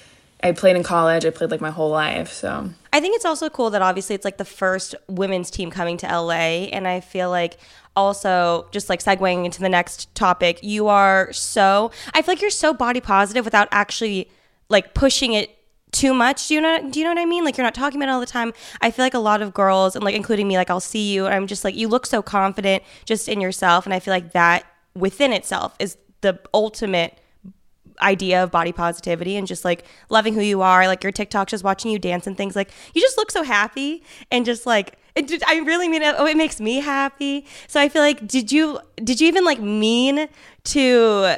S5: I played in college. I played like my whole life. So
S4: I think it's also cool that obviously it's like the first women's team coming to LA. And I feel like also just like segueing into the next topic, you are so, I feel like you're so body positive without actually like pushing it too much. Do you know, do you know what I mean? Like you're not talking about it all the time. I feel like a lot of girls and like including me, like I'll see you and I'm just like, you look so confident just in yourself. And I feel like that within itself is the ultimate idea of body positivity and just like loving who you are like your tiktok just watching you dance and things like you just look so happy and just like i really mean it oh it makes me happy so i feel like did you did you even like mean to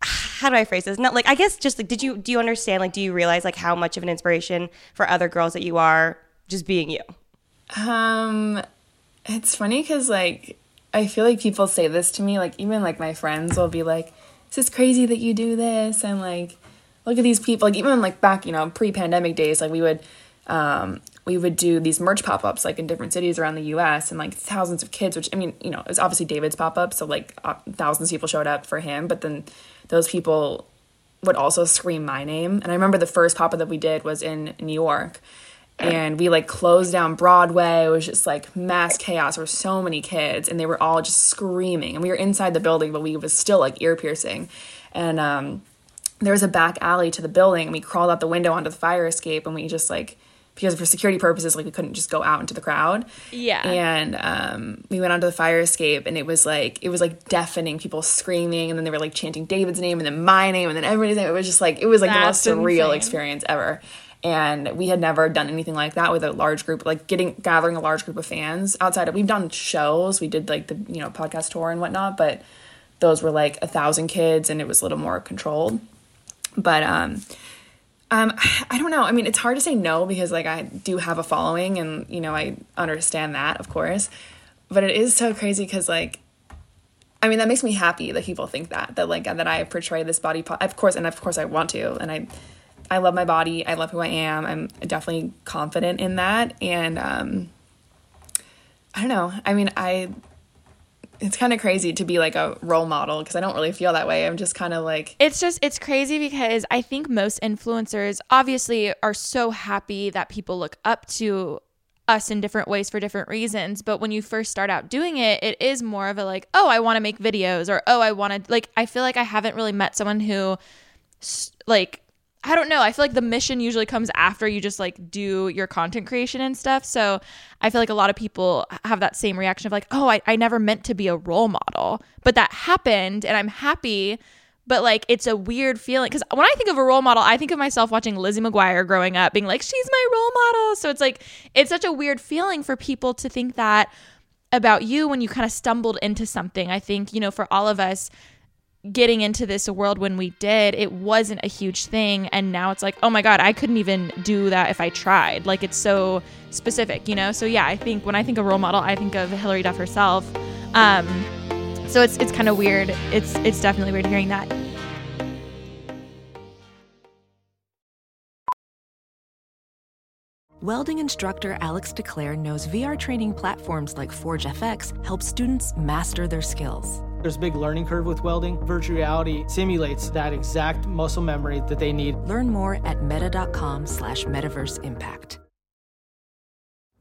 S4: how do i phrase this not like i guess just like did you do you understand like do you realize like how much of an inspiration for other girls that you are just being you
S5: Um, it's funny because like I feel like people say this to me. Like even like my friends will be like, "Is this crazy that you do this?" And like, look at these people. Like even like back you know pre-pandemic days, like we would um we would do these merch pop-ups like in different cities around the US and like thousands of kids which I mean you know it was obviously David's pop-up so like uh, thousands of people showed up for him but then those people would also scream my name and I remember the first pop-up that we did was in New York and we like closed down Broadway. It was just like mass chaos. There were so many kids, and they were all just screaming. And we were inside the building, but we was still like ear piercing. And um, there was a back alley to the building, and we crawled out the window onto the fire escape, and we just like because for security purposes, like we couldn't just go out into the crowd.
S2: Yeah.
S5: And um, we went onto the fire escape, and it was like it was like deafening, people screaming, and then they were like chanting David's name, and then my name, and then everybody's name. It was just like it was like
S2: That's
S5: the most surreal
S2: insane.
S5: experience ever and we had never done anything like that with a large group like getting gathering a large group of fans outside of we've done shows we did like the you know podcast tour and whatnot but those were like a thousand kids and it was a little more controlled but um um i don't know i mean it's hard to say no because like i do have a following and you know i understand that of course but it is so crazy because like I mean, that makes me happy that people think that that like that I portray this body. Po- of course, and of course, I want to, and I, I love my body. I love who I am. I'm definitely confident in that, and um, I don't know. I mean, I. It's kind of crazy to be like a role model because I don't really feel that way. I'm just kind of like
S2: It's just it's crazy because I think most influencers obviously are so happy that people look up to us in different ways for different reasons, but when you first start out doing it, it is more of a like, oh, I want to make videos or oh, I want to like I feel like I haven't really met someone who like I don't know. I feel like the mission usually comes after you just like do your content creation and stuff. So I feel like a lot of people have that same reaction of like, oh, I, I never meant to be a role model, but that happened and I'm happy. But like, it's a weird feeling because when I think of a role model, I think of myself watching Lizzie McGuire growing up, being like, she's my role model. So it's like, it's such a weird feeling for people to think that about you when you kind of stumbled into something. I think, you know, for all of us, getting into this world when we did, it wasn't a huge thing. And now it's like, oh my God, I couldn't even do that if I tried. Like it's so specific, you know? So yeah, I think when I think of role model, I think of Hilary Duff herself. Um, so it's it's kind of weird. It's it's definitely weird hearing that.
S6: Welding instructor Alex DeClaire knows VR training platforms like Forge FX help students master their skills.
S7: There's a big learning curve with welding. Virtual reality simulates that exact muscle memory that they need.
S6: Learn more at meta.com slash metaverse impact.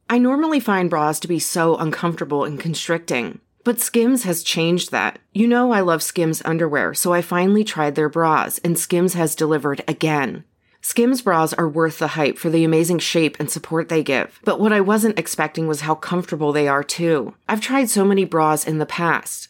S8: I normally find bras to be so uncomfortable and constricting, but Skims has changed that. You know I love Skims underwear, so I finally tried their bras, and Skims has delivered again. Skims bras are worth the hype for the amazing shape and support they give, but what I wasn't expecting was how comfortable they are too. I've tried so many bras in the past,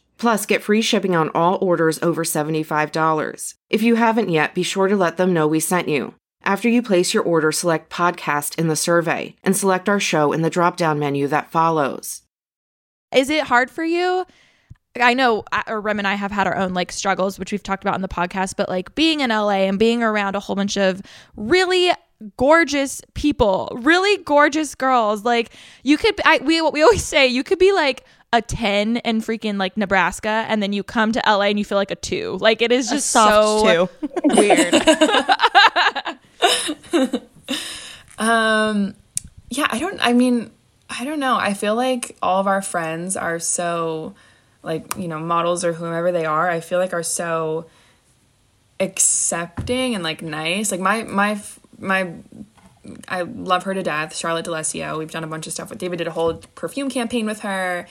S8: Plus, get free shipping on all orders over $75. If you haven't yet, be sure to let them know we sent you. After you place your order, select podcast in the survey and select our show in the drop down menu that follows.
S2: Is it hard for you? I know, uh, Rem and I have had our own like struggles, which we've talked about in the podcast, but like being in LA and being around a whole bunch of really gorgeous people, really gorgeous girls. Like you could, I, we we always say you could be like a ten in freaking like Nebraska, and then you come to LA and you feel like a two. Like it is just so
S4: two.
S2: weird.
S5: Um, yeah, I don't. I mean, I don't know. I feel like all of our friends are so, like you know, models or whomever they are. I feel like are so accepting and like nice. Like my my my. I love her to death, Charlotte D'Alessio. We've done a bunch of stuff with David. Did a whole perfume campaign with her,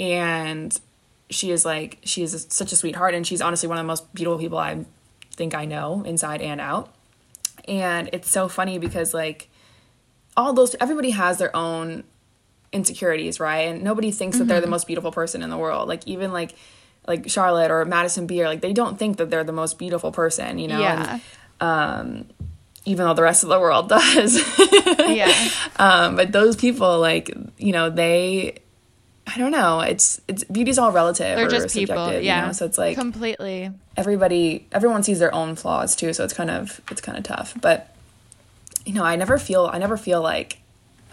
S5: and she is like she is such a sweetheart, and she's honestly one of the most beautiful people I think I know inside and out. And it's so funny because like all those everybody has their own insecurities, right? And nobody thinks that they're the most beautiful person in the world. Like even like like Charlotte or Madison Beer, like they don't think that they're the most beautiful person, you know?
S2: Yeah.
S5: And, um even though the rest of the world does.
S2: yeah.
S5: um but those people like, you know, they I don't know. It's it's beauty's all relative.
S2: They're
S5: or
S2: just people. Yeah.
S5: You know? So it's like
S2: completely.
S5: everybody everyone sees their own flaws too so it's kind of it's kind of tough but you know i never feel i never feel like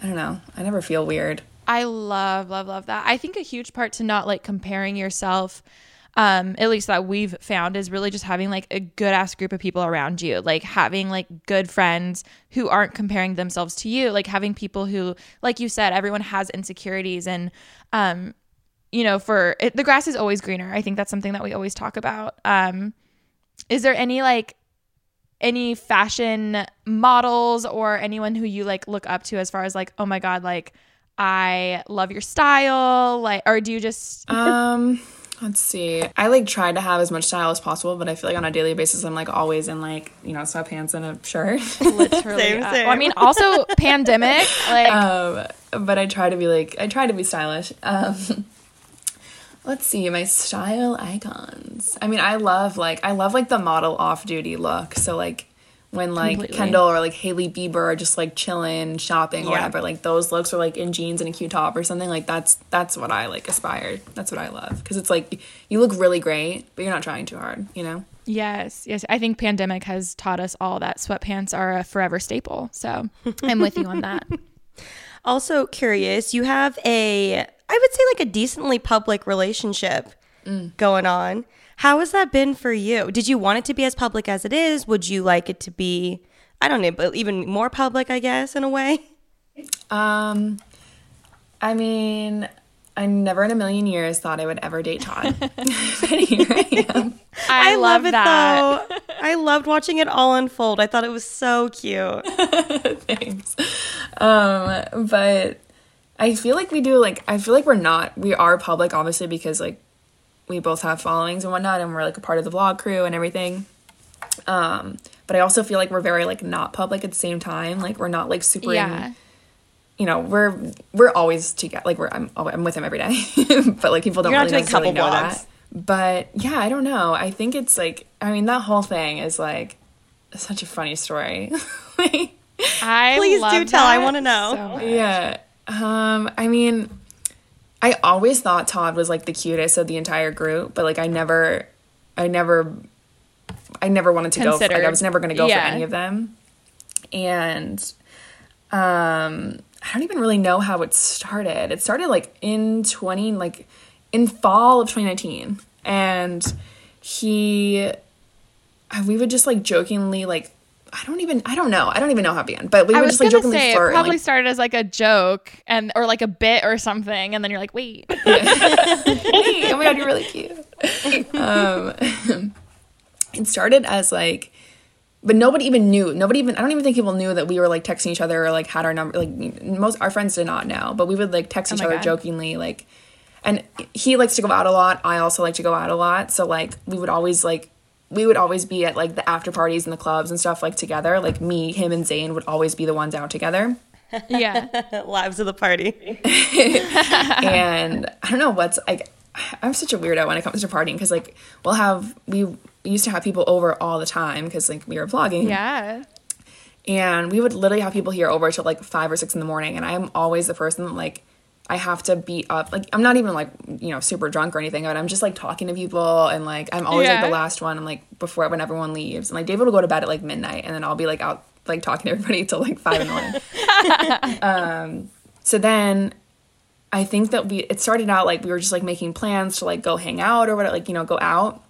S5: i don't know i never feel weird
S2: I love, love, love that. I think a huge part to not like comparing yourself, um, at least that we've found, is really just having like a good ass group of people around you, like having like good friends who aren't comparing themselves to you, like having people who, like you said, everyone has insecurities and, um, you know, for it, the grass is always greener. I think that's something that we always talk about. Um, is there any like any fashion models or anyone who you like look up to as far as like, oh my god, like I love your style, like, or do you just
S5: um let's see i like try to have as much style as possible but i feel like on a daily basis i'm like always in like you know sweatpants and a shirt
S2: literally?
S4: Same,
S2: uh,
S4: same.
S2: well, I mean, also pandemic, like
S5: um but i try to be like i try to be stylish um let's see my style icons i mean i love like i love like the model off duty look so like when like
S2: Completely.
S5: kendall or like hailey bieber are just like chilling shopping or
S4: Yeah.
S5: whatever like those looks are like in jeans and a cute top or something like that's that's what i like aspire that's what i love because it's like you look really great but you're not trying too hard you know
S2: yes, yes. I think pandemic has taught us all that sweatpants are a forever staple. So I'm with you on that.
S4: Also curious, you have a I would say like a decently public relationship mm. going on. How has that been for you? Did you want it to be as public as it is? Would you like it to be I don't know, but even more public, I guess, in a way?
S5: um i mean i never in a million years thought i would ever date todd but here i am
S2: I, love,
S4: it
S2: that.
S4: though. I loved watching it all unfold. I thought it was so cute.
S5: Thanks. Um, but I feel like we do like I feel like we're not we are public obviously because like we both have followings and whatnot and we're like a part of the vlog crew and everything. Um, but I also feel like we're very like not public at the same time. Like we're not like super
S2: Yeah.
S5: in, you know, we're we're always together. Like we're I'm I'm with him every day, but like people don't
S4: You're not
S5: really necessarily know
S4: vlogs.
S5: that. But yeah, I don't know. I think it's like I mean that whole thing is like such a funny story. like,
S2: I
S4: Please do
S2: love
S4: tell. I wanna know.
S2: so
S5: yeah. Um, I mean, I always thought Todd was like the cutest of the entire group, but like I never, I never, I never wanted to go. For, like I was never going to go
S2: Yeah.
S5: for any of them, and um, I don't even really know how it started. It started like in twenty, like in fall of twenty nineteen, and he, we would just like jokingly like. I don't even. I don't know. I don't even know how it began. But we
S2: I was
S5: just like jokingly
S2: say it
S5: flirt. and,
S2: probably
S5: like,
S2: started as like a joke and or like a bit or something, and then you're like, wait,
S5: hey, oh my god, you're really cute. um, it started as like, but nobody even knew. Nobody even. I don't even think people knew that we were like texting each other or like had our number. Like most our friends did not know, but we would like text
S2: Oh
S5: each other
S2: God.
S5: jokingly, like. And he likes to go out a lot. I also like to go out a lot. So like we would always like we would always be at like the after parties and the clubs and stuff like together. Like me, him, and Zane would always be the ones out together.
S2: yeah,
S4: Lives of the party.
S5: and I don't know what's like. I'm such a weirdo when it comes to partying because like we'll have we used to have people over all the time because like we were vlogging
S2: yeah.
S5: and we would literally have people here over till like five or six in the morning and I'm always the person that like I have to be up like I'm not even like you know super drunk or anything but I'm just like talking to people and like I'm always like the last one and like before when everyone leaves and like David will go to bed at like midnight and then I'll be like out like talking to everybody till like five in the morning um so then I think that we it started out like we were just like making plans to like go hang out or whatever, like you know, go out.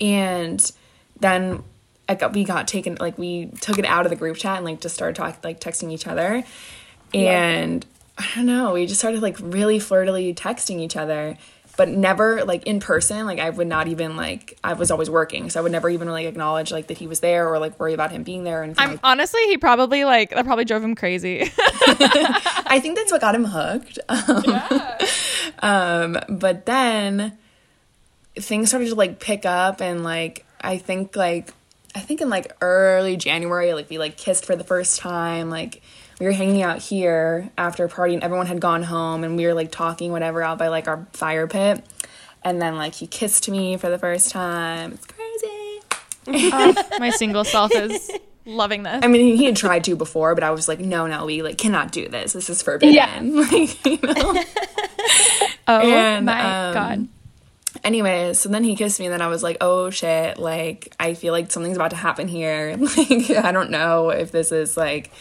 S5: And then I got we got taken like we took it out of the group chat and like just started talking like texting each other. And I don't know, we just started like really flirtily texting each other, but never like in person. Like I would not even like I was always working, so I would never even like acknowledge like that he was there or like worry about him being there and
S2: I'm honestly, he probably like that probably drove him crazy.
S5: I think that's what got him hooked. Um, um, but then things started to like pick up, and like I think like I think in like early January, like we like kissed for the first time. Like we were hanging out here after a party, and everyone had gone home, and we were like talking whatever out by like our fire pit. And then like he kissed me for the first time. It's crazy.
S2: My single self is loving this.
S5: I mean, he had tried to before, but I was like, no, no, we like cannot do this. This is forbidden. Like, you know?
S2: oh
S5: and,
S2: my
S5: um,
S2: god.
S5: Anyways, so then he kissed me, and then I was like, oh shit, like, I feel like something's about to happen here. Like, I don't know if this is like,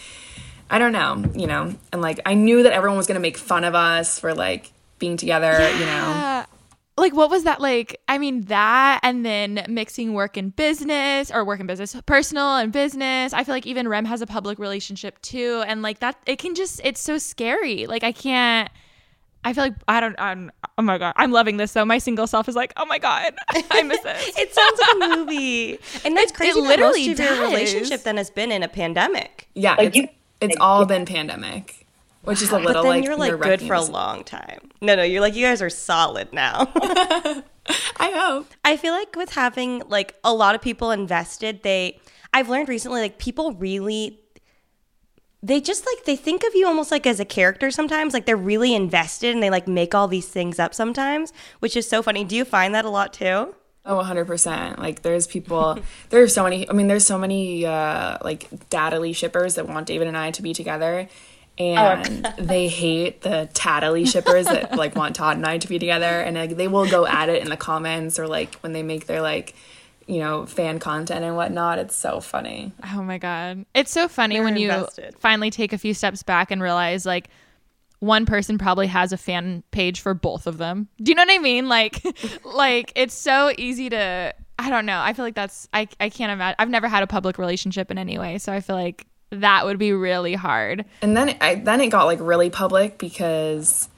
S5: I don't know, you know? And like, I knew that everyone was gonna make fun of us for like being together, you know?
S2: Like what was that like i mean that and then mixing work and business or work and business personal and business i feel like even rem has a public relationship too and like that it can just it's so scary like i can't i feel like i don't i'm oh my god i'm loving this though my single self is like oh my god i miss this
S4: It sounds like a movie. And that's
S2: It-
S4: crazy
S2: it
S4: that
S2: literally
S4: most of your relationship then has been in a pandemic.
S5: Yeah, it's, it's all been pandemic, which is a little
S4: but then
S5: like
S4: you're like good for a long time. No, no, you're like you guys are solid now.
S5: I hope.
S4: I feel like with having like a lot of people invested, they I've learned recently like people really they just like they think of you almost like as a character sometimes like they're really invested and they like make all these things up sometimes which is so funny do you find that a lot too
S5: Oh, 100%. Like there's people there's so many I mean there's so many uh like daddily shippers that want David and I to be together and they hate the tattly shippers that like want Todd and I to be together and like they will go at it in the comments or like when they make their like you know fan content and whatnot. It's so funny.
S2: oh my god it's so funny when you finally take a few steps back and realize like one person probably has a fan page for both of them. Do you know what I mean? Like like it's so easy to I don't know. I feel like that's I I can't imagine. I've never had a public relationship in any way, so I feel like that would be really hard.
S5: And then I then it got like really public because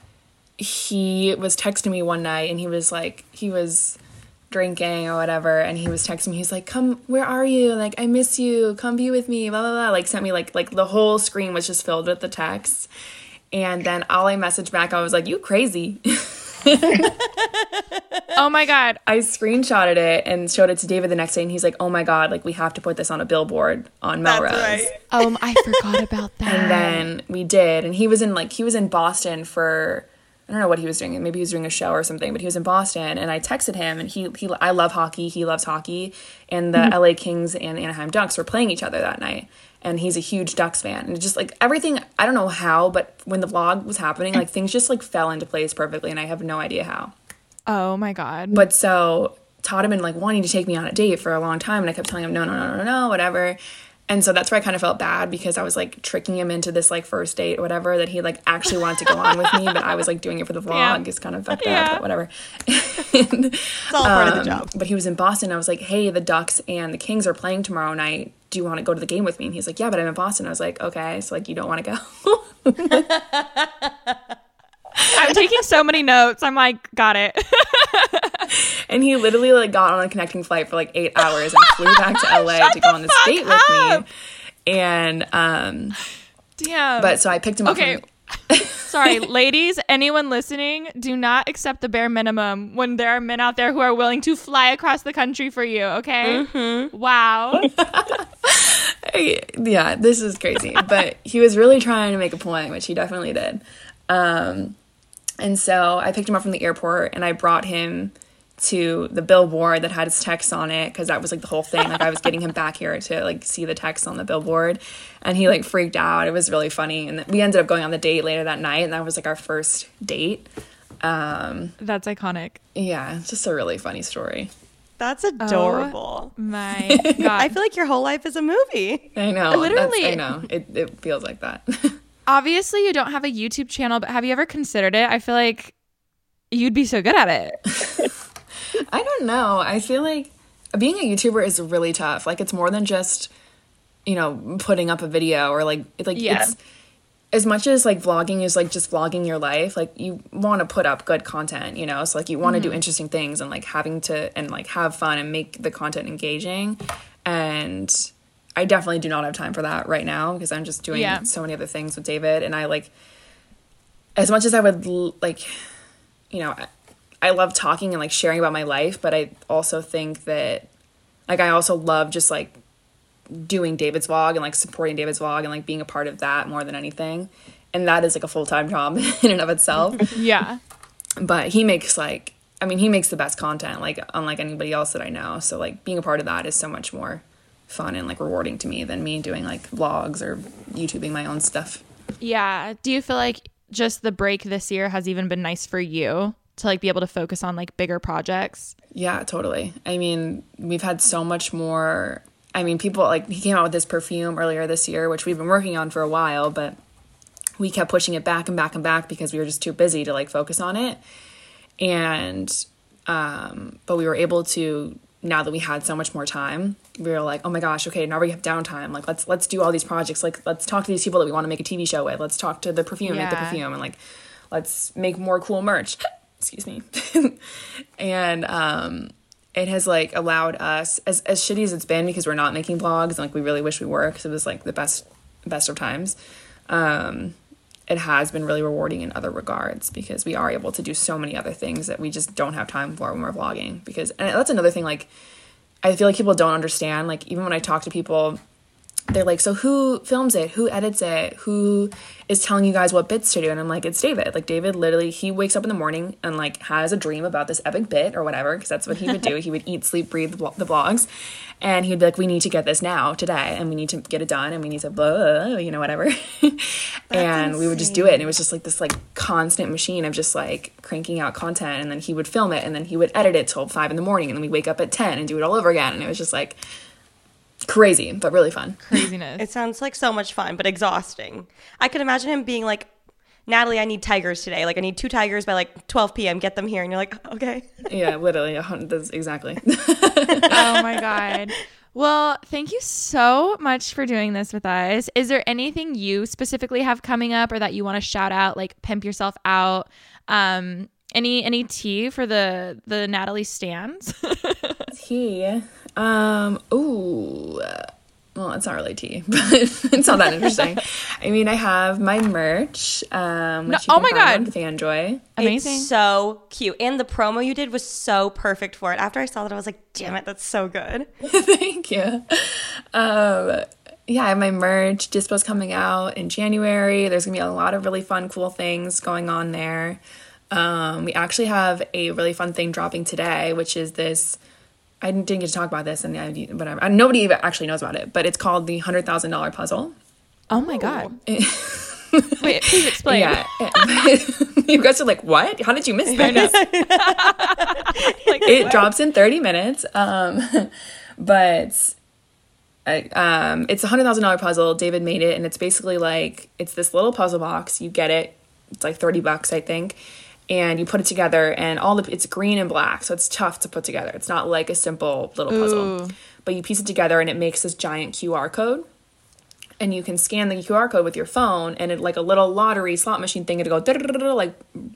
S5: he was texting me one night and he was like he was drinking or whatever and he was texting me he's like come where are you like I miss you come be with me blah blah blah like sent me like like the whole screen was just filled with the texts and then all I messaged back I was like you crazy
S2: Oh my god.
S5: I screenshotted it and showed it to David the next day and he's like oh my god like we have to put this on a billboard on Melrose
S2: Um I forgot about that.
S5: and then we did and he was in like he was in boston for I don't know what he was doing. Maybe he was doing a show or something, but he was in Boston and I texted him and he, he I love hockey. He loves hockey. And the LA Kings and Anaheim Ducks were playing each other that night. And he's a huge Ducks fan. And just like everything, I don't know how, but when the vlog was happening, like things just like fell into place perfectly. And I have no idea how.
S2: Oh my God.
S5: But so Todd had been like wanting to take me on a date for a long time. And I kept telling him, no, no, no, no, no, whatever. And so that's where I kind of felt bad because I was like tricking him into this like first date or whatever that he like actually wanted to go on with me, but I was like doing it for the vlog.
S2: Yeah.
S5: It's kind of fucked
S2: Yeah.
S5: up, but whatever. And,
S4: It's all part of the
S5: um,
S4: job.
S5: But he was in Boston. I was like, hey, the Ducks and the Kings are playing tomorrow night. Do you want to go to the game with me? And he's like, yeah, but I'm in Boston. I was like, okay. So like, you don't want to go?
S2: I'm taking so many notes. I'm like, got it.
S5: and he literally like got on a connecting flight for like eight hours and flew back to LA to go on this date with me. And um,
S2: Damn.
S5: but so I picked him up.
S2: Okay.
S5: from-
S2: Sorry, ladies, anyone listening, do not accept the bare minimum when there are men out there who are willing to fly across the country for you, okay?
S5: Mm-hmm.
S2: Wow.
S5: yeah, this is crazy. But he was really trying to make a point, which he definitely did. Um, and so I picked him up from the airport and I brought him to the billboard that had his text on it because that was like the whole thing. Like I was getting him back here to like see the text on the billboard, and he like freaked out. It was really funny, and we ended up going on the date later that night, and that was like our first date. Um,
S2: That's iconic.
S5: yeah, it's just a really funny story.
S4: That's adorable.
S2: My God.
S4: I feel like your whole life is a movie.
S5: I know,
S2: Literally.
S5: I know. It it feels like that.
S2: Obviously, you don't have a YouTube channel, but have you ever considered it? I feel like you'd be so good at it.
S5: I don't know. I feel like being a YouTuber is really tough. Like it's more than just you know putting up a video or like like
S2: Yeah.
S5: it's as much as like vlogging is like just vlogging your life. Like you want to put up good content, you know. So like you want to do mm-hmm. interesting things and like having to and like have fun and make the content engaging. And I definitely do not have time for that right now because I'm just doing
S2: Yeah.
S5: so many other things with David and I like as much as I would l- like you know, I, I love talking and like sharing about my life, but I also think that like I also love just like doing David's vlog and like supporting David's vlog and like being a part of that more than anything. And that is like a full-time job in and of itself.
S2: yeah.
S5: but he makes like I mean, he makes the best content like unlike anybody else that I know. So like being a part of that is so much more fun and like rewarding to me than me doing like vlogs or YouTubing my own stuff.
S2: Yeah. Do you feel like just the break this year has even been nice for you to like be able to focus on like bigger projects?
S5: Yeah, totally. I mean, we've had so much more. I mean, people like he came out with this perfume earlier this year, which we've been working on for a while, but we kept pushing it back and back and back because we were just too busy to like focus on it. And um but we were able to now that we had so much more time, we were like, "Oh my gosh, okay, now we have downtime. Like let's let's do all these projects. Like let's talk to these people that we want to make a TV show with. Let's talk to the perfume, make the perfume and like let's make more cool merch." Excuse me. and um it has like allowed us as as shitty as it's been because we're not making vlogs and like we really wish we were because it was like the best best of times um it has been really rewarding in other regards because we are able to do so many other things that we just don't have time for when we're vlogging because and that's another thing like i feel like people don't understand like even when i talk to people they're like, so who films it? Who edits it? Who is telling you guys what bits to do? And I'm like, it's David. Like David literally, he wakes up in the morning and like has a dream about this epic bit or whatever, because that's what he would do. he would eat, sleep, breathe the, the vlogs, and he'd be like, we need to get this now today, and we need to get it done, and we need to blah, blah, blah, you know, whatever. and we would just do it, and it was just like this like constant machine of just like cranking out content, and then he would film it, and then he would edit it till five in the morning, and then we wake up at ten and do it all over again, and it was just like crazy but really fun.
S2: Craziness.
S4: It sounds like so much fun, but exhausting. I could imagine him being like, Natalie, I need tigers today. Like, I need two tigers by like 12 p.m. Get them here. And you're like, okay.
S5: yeah, literally. a hun- That's exactly.
S2: oh my god. Well, thank you so much for doing this with us. Is there anything you specifically have coming up or that you want to shout out, like pimp yourself out? Um, any any tea for the the Natalie stands?
S5: tea. Um. Ooh. Well, it's not really tea, but it's not that interesting. I mean, I have my merch. Um, which
S2: No-
S5: you
S2: oh my
S5: find
S2: God.
S5: on Fanjoy.
S2: Amazing.
S4: It's so cute. And the promo you did was so perfect for it. After I saw that, I was like, damn it, that's so good.
S5: Thank you. Um, yeah, I have my merch. Dispo's coming out in January. There's gonna be a lot of really fun, cool things going on there. Um, we actually have a really fun thing dropping today, which is this. I didn't get to talk about this, and I, whatever. And nobody even actually knows about it, but it's called the hundred thousand dollar puzzle.
S2: Oh my god! Wait, please explain.
S5: Yeah, you guys are like, what? How did you miss this?
S2: Like,
S5: it
S2: what?
S5: drops in 30 minutes um but I, um it's a hundred thousand dollar puzzle david made it and it's basically like it's this little puzzle box you get it it's like 30 bucks i think and you put it together and all the it's green and black so it's tough to put together. It's not like a simple little puzzle.
S2: Ooh.
S5: but you piece it together and it makes this giant qr code and you can scan the QR code with your phone, and it like a little lottery slot machine thing. It'll go like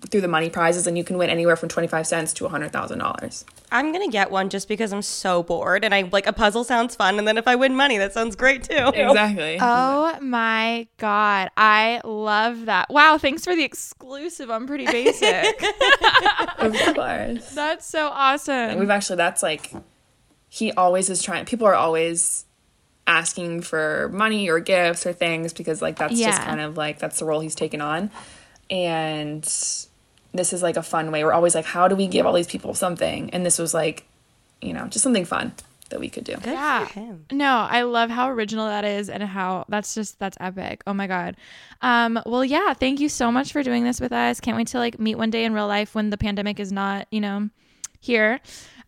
S5: through the money prizes, and you can win anywhere from twenty five cents to hundred thousand dollars.
S4: I'm gonna get one just because I'm so bored and I like a puzzle sounds fun and then if I win money that sounds great too.
S5: Exactly.
S2: Oh my god, I love that! Wow, thanks for the exclusive I'm Pretty Basic.
S5: of course.
S2: That's so awesome.
S5: And we've actually that's like he always is trying. People are always asking for money or gifts or things because like that's just kind of like that's the role he's taken on, and this is like a fun way. We're always like, how do we give all these people something? And this was like, you know, just something fun that we could do.
S2: yeah. No, I love how original that is and how that's just that's epic. Oh my god. Um well yeah, thank you so much for doing this with us. Can't wait to like meet one day in real life when the pandemic is not, you know, here.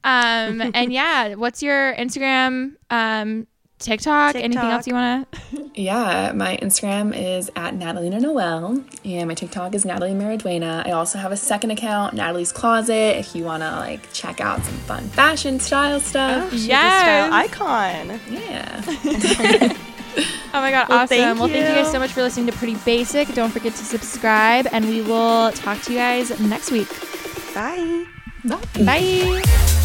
S2: Um and yeah, what's your Instagram um TikTok, anything else you want to
S5: Yeah, my Instagram is at Natalina Noel, and my TikTok is Natalie Mariduena. I also have a second account, Natalie's Closet, if you want to like check out some fun fashion style stuff.
S4: Oh, she's a style icon.
S5: Yeah.
S2: Oh my god,
S4: Well,
S2: awesome.
S4: thank
S2: well, thank you guys so much for listening to Pretty Basic. Don't forget to subscribe and we will talk to you guys next week.
S4: Bye.
S5: Bye.
S2: Bye.